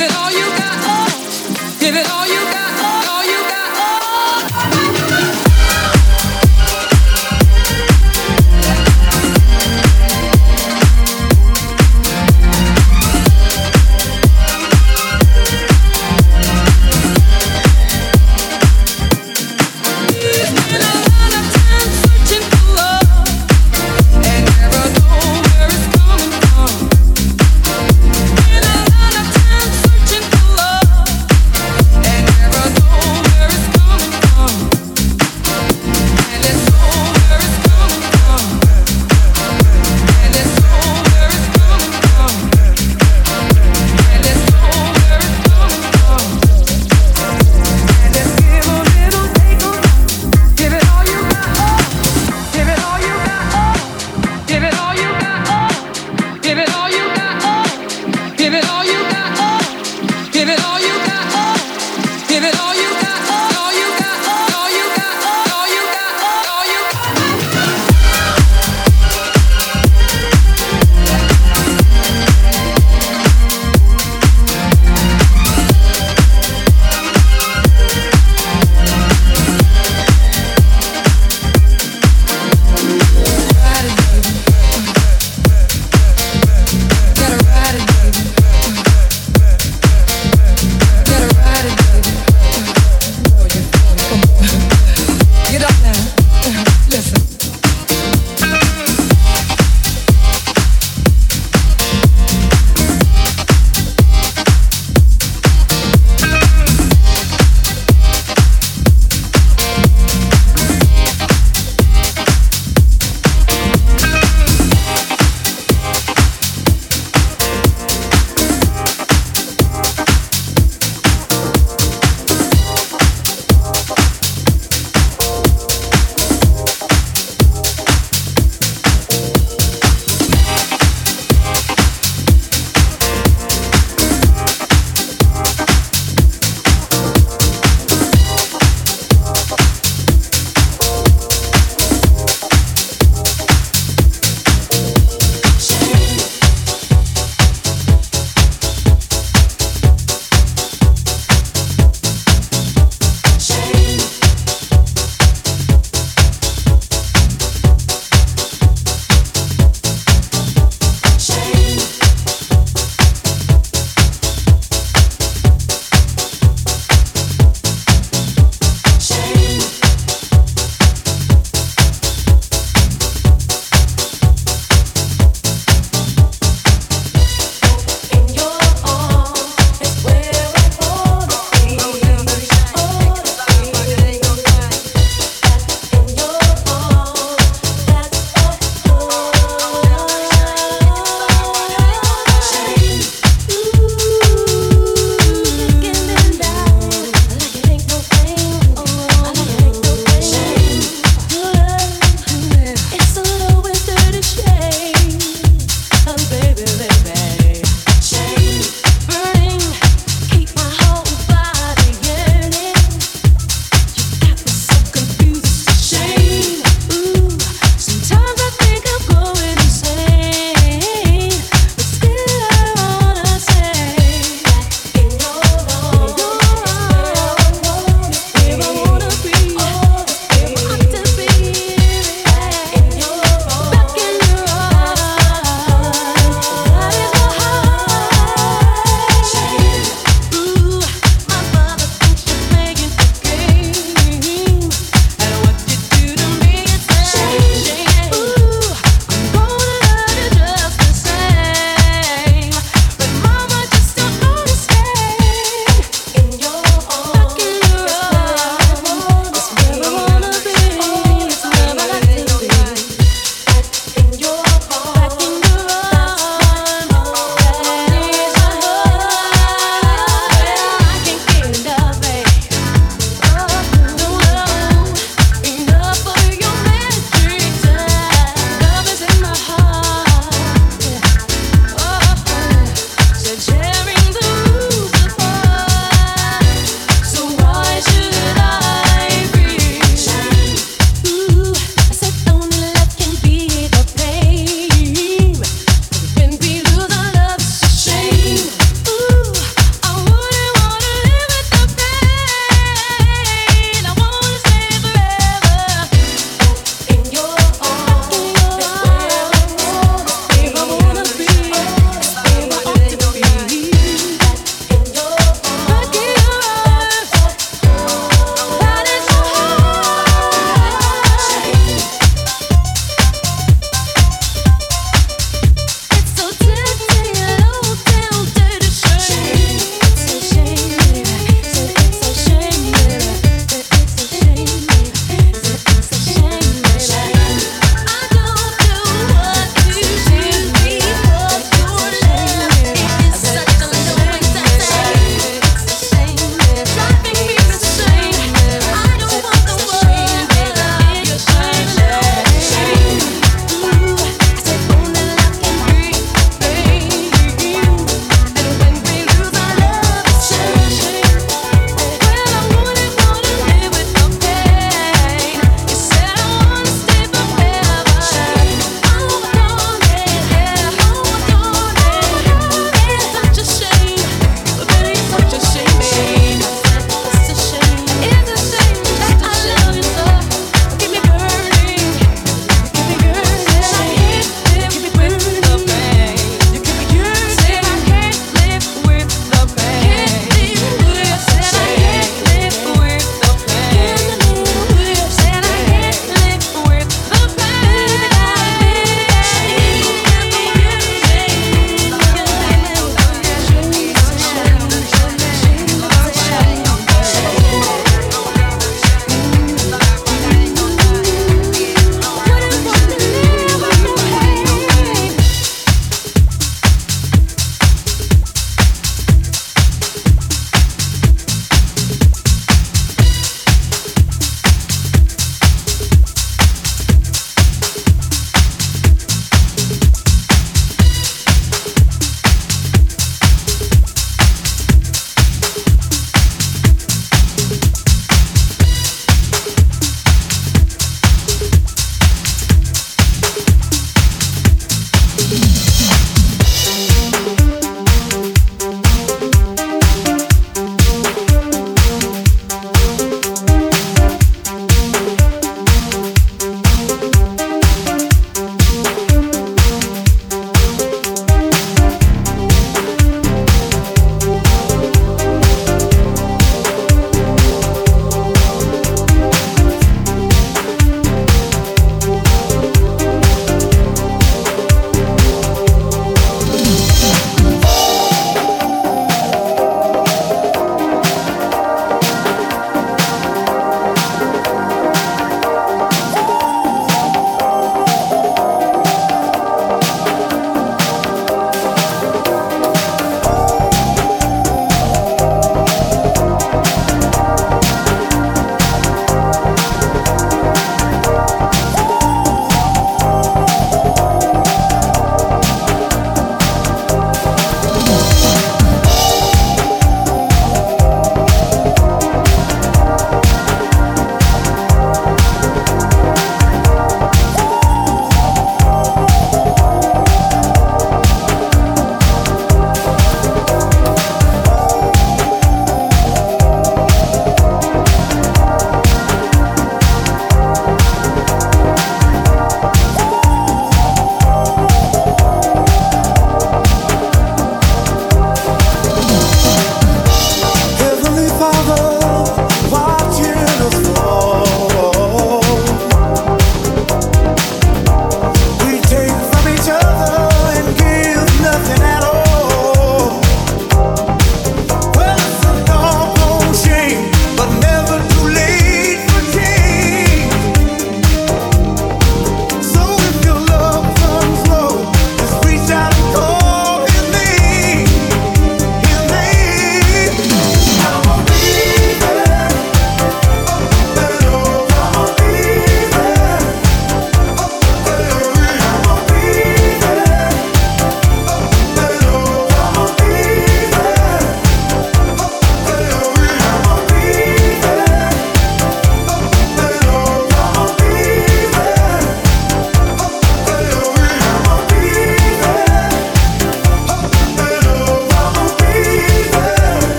it all you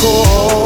cold.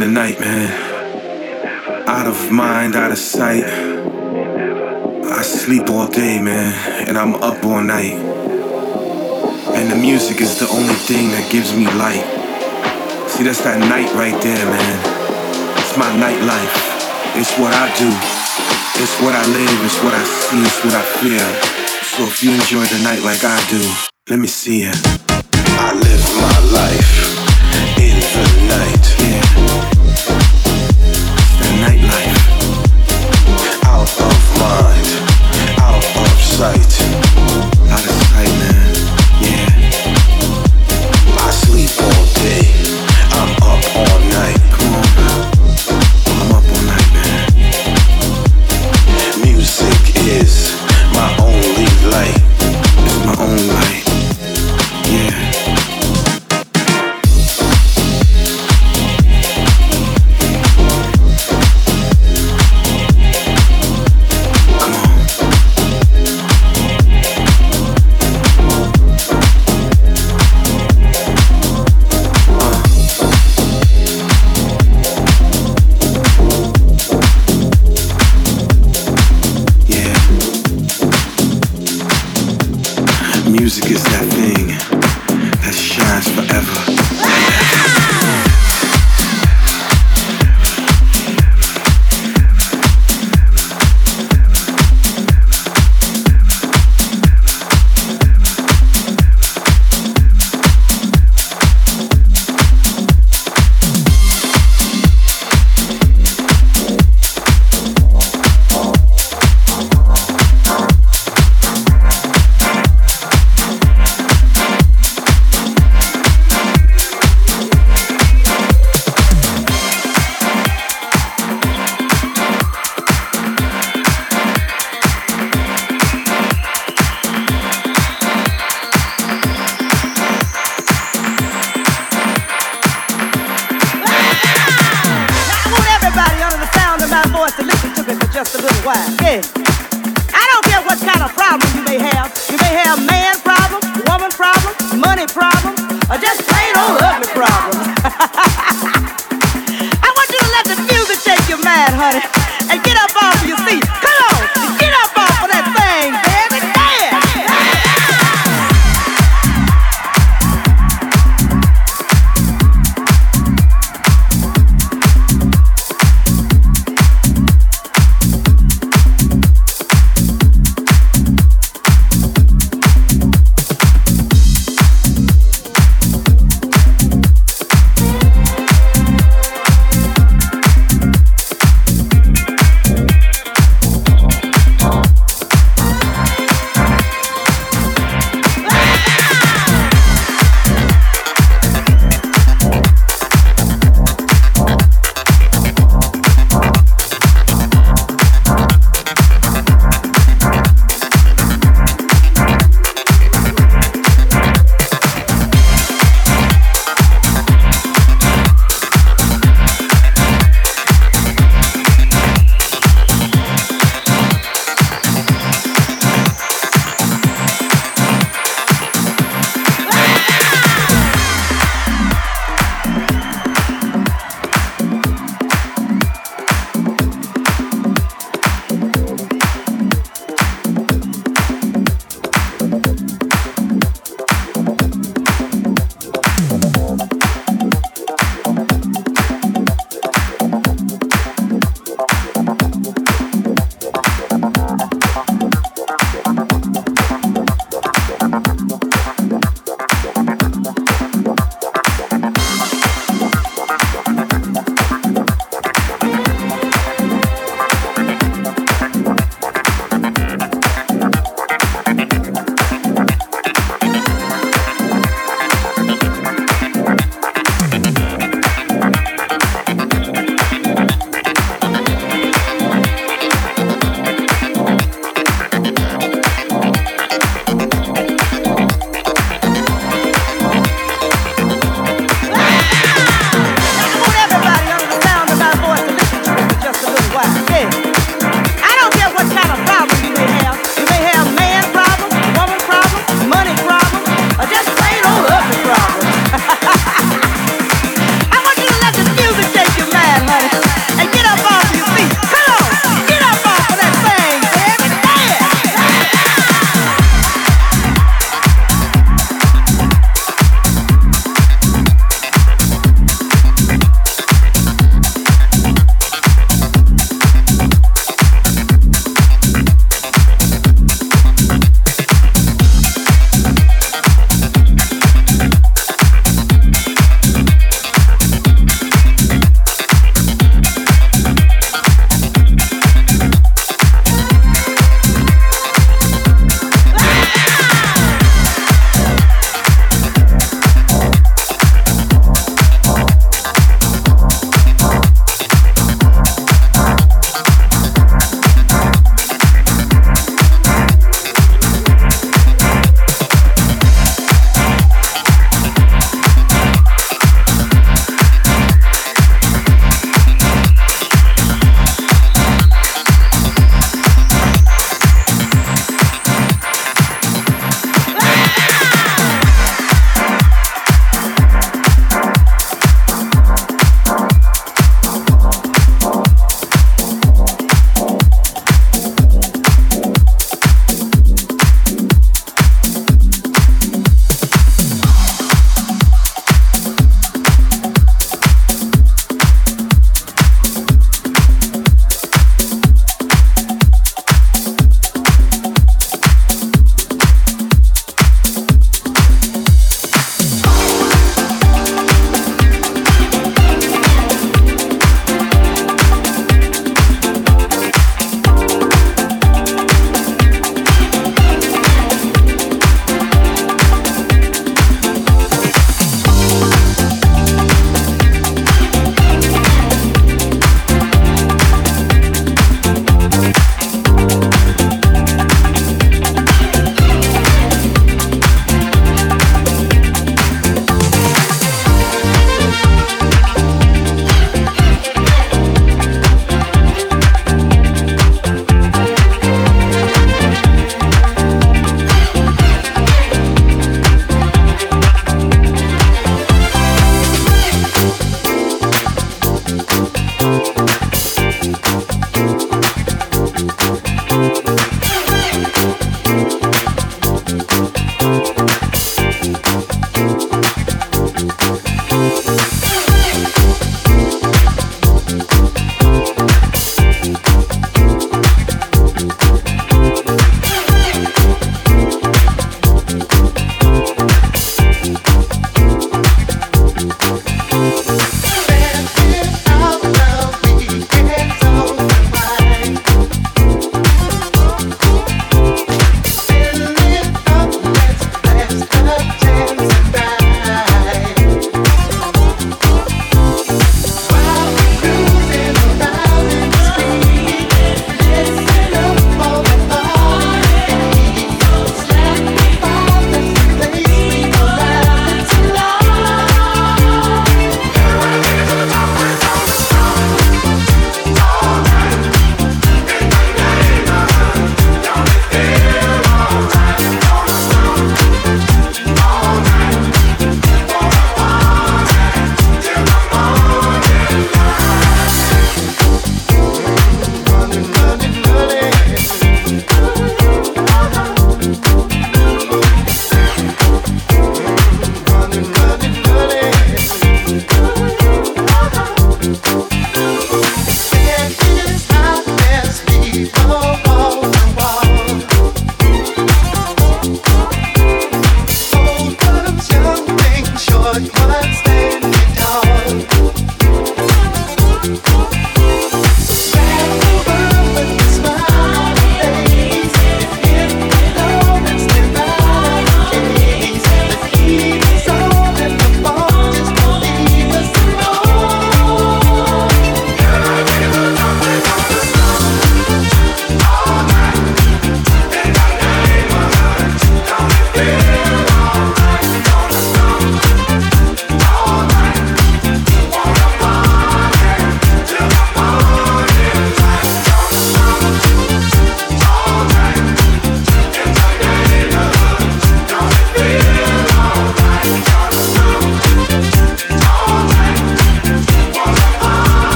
the night, man. Out of mind, out of sight. I sleep all day, man, and I'm up all night. And the music is the only thing that gives me light. See, that's that night right there, man. It's my nightlife. It's what I do. It's what I live. It's what I see. It's what I feel. So if you enjoy the night like I do, let me see it. I live my life light.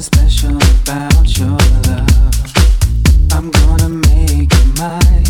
special about your love. I'm gonna make it mine.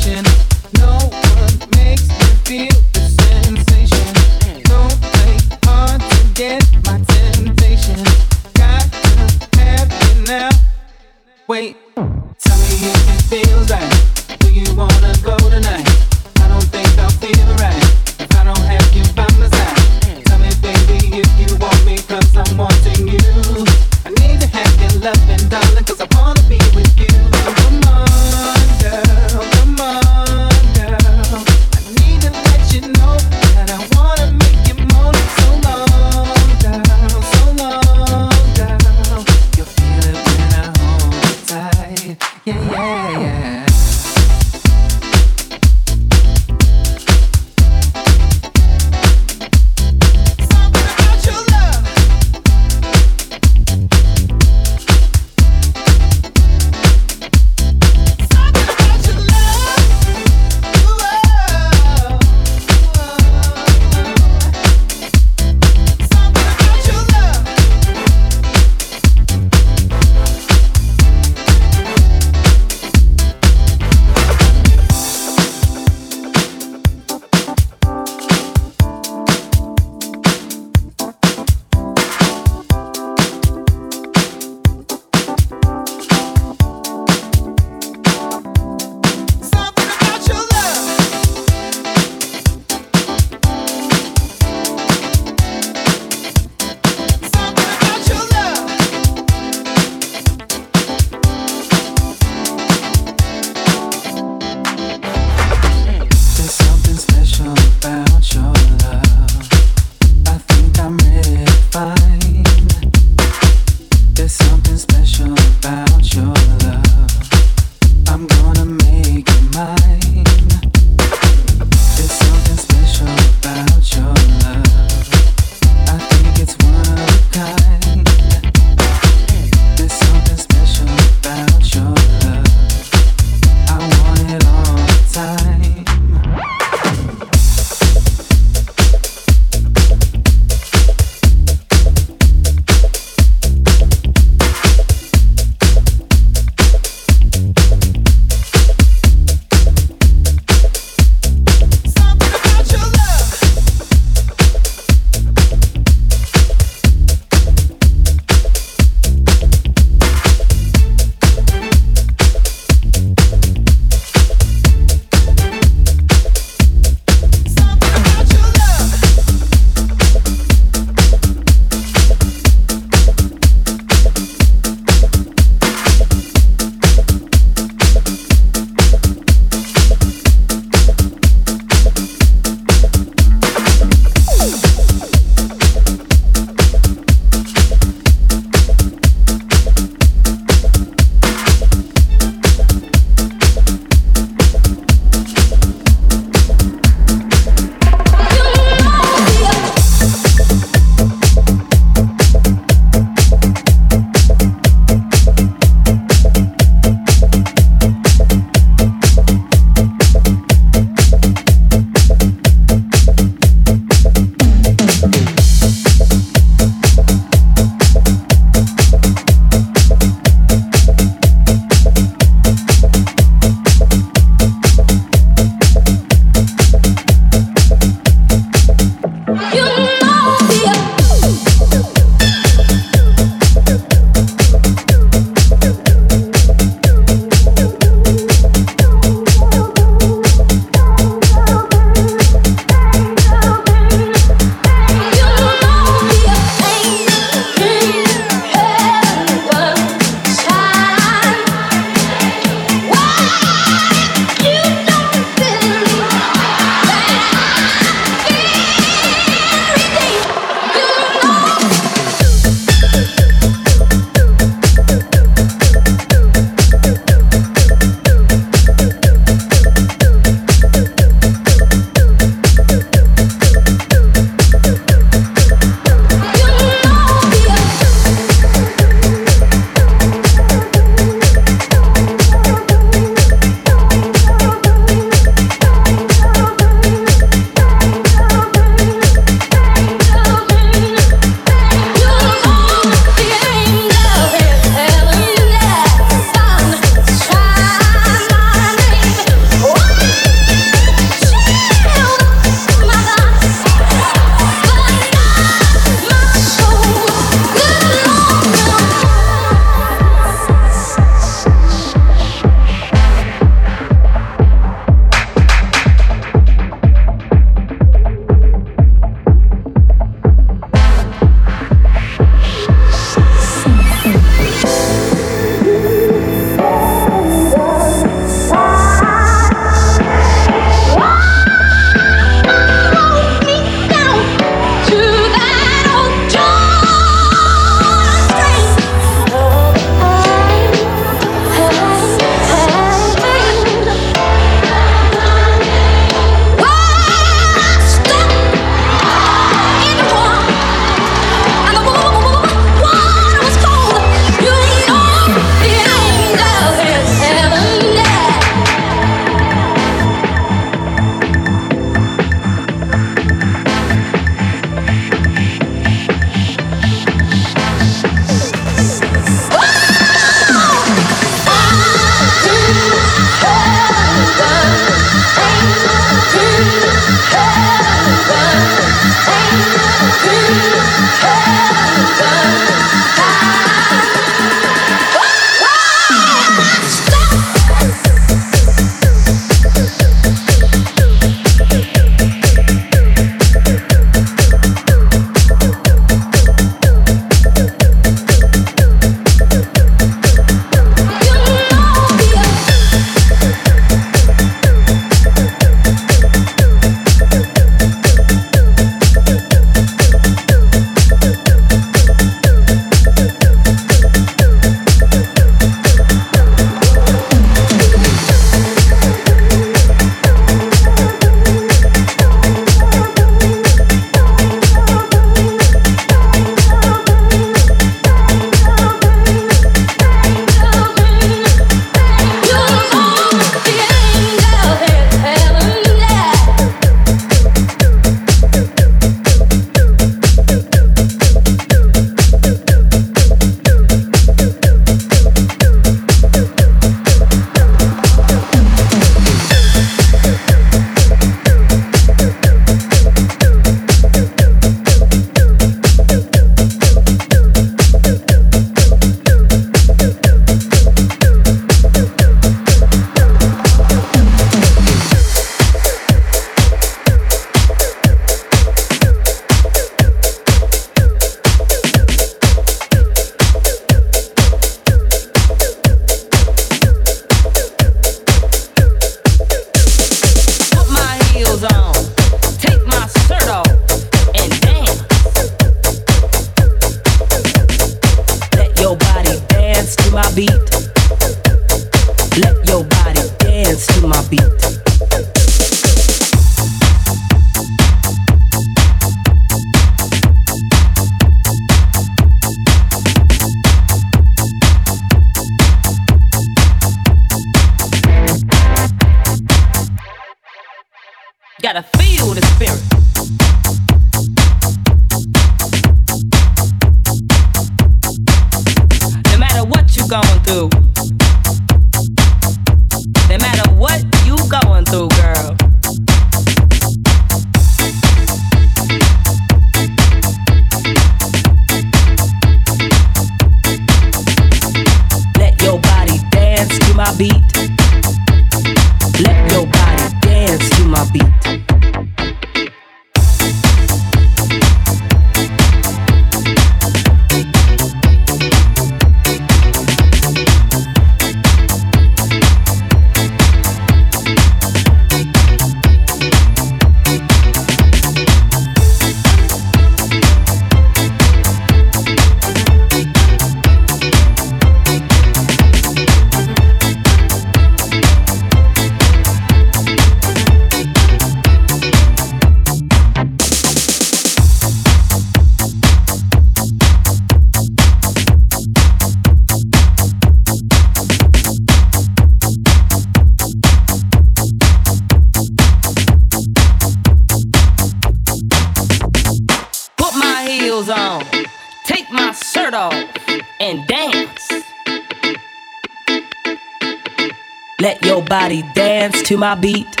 Let your body dance to my beat.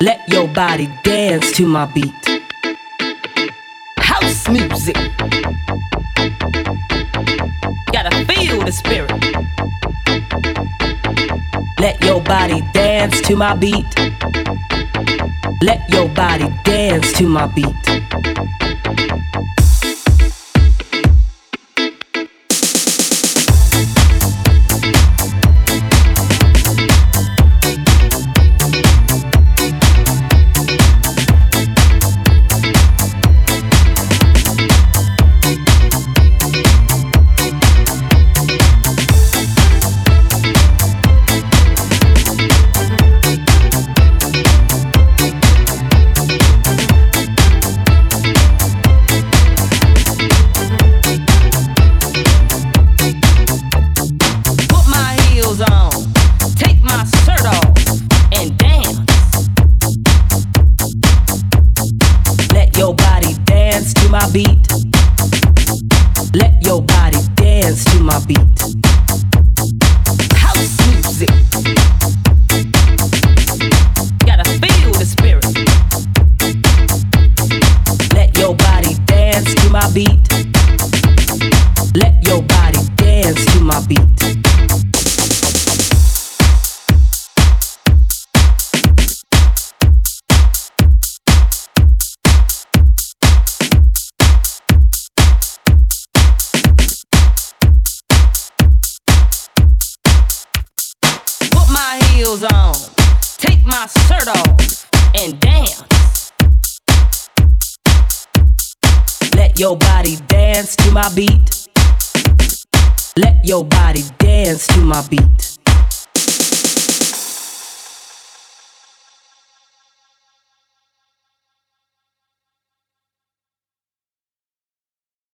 Let your body dance to my beat. House music. Gotta feel the spirit. Let your body dance to my beat. Let your body dance to my beat. Your body dance to my beat. Let your body dance to my beat.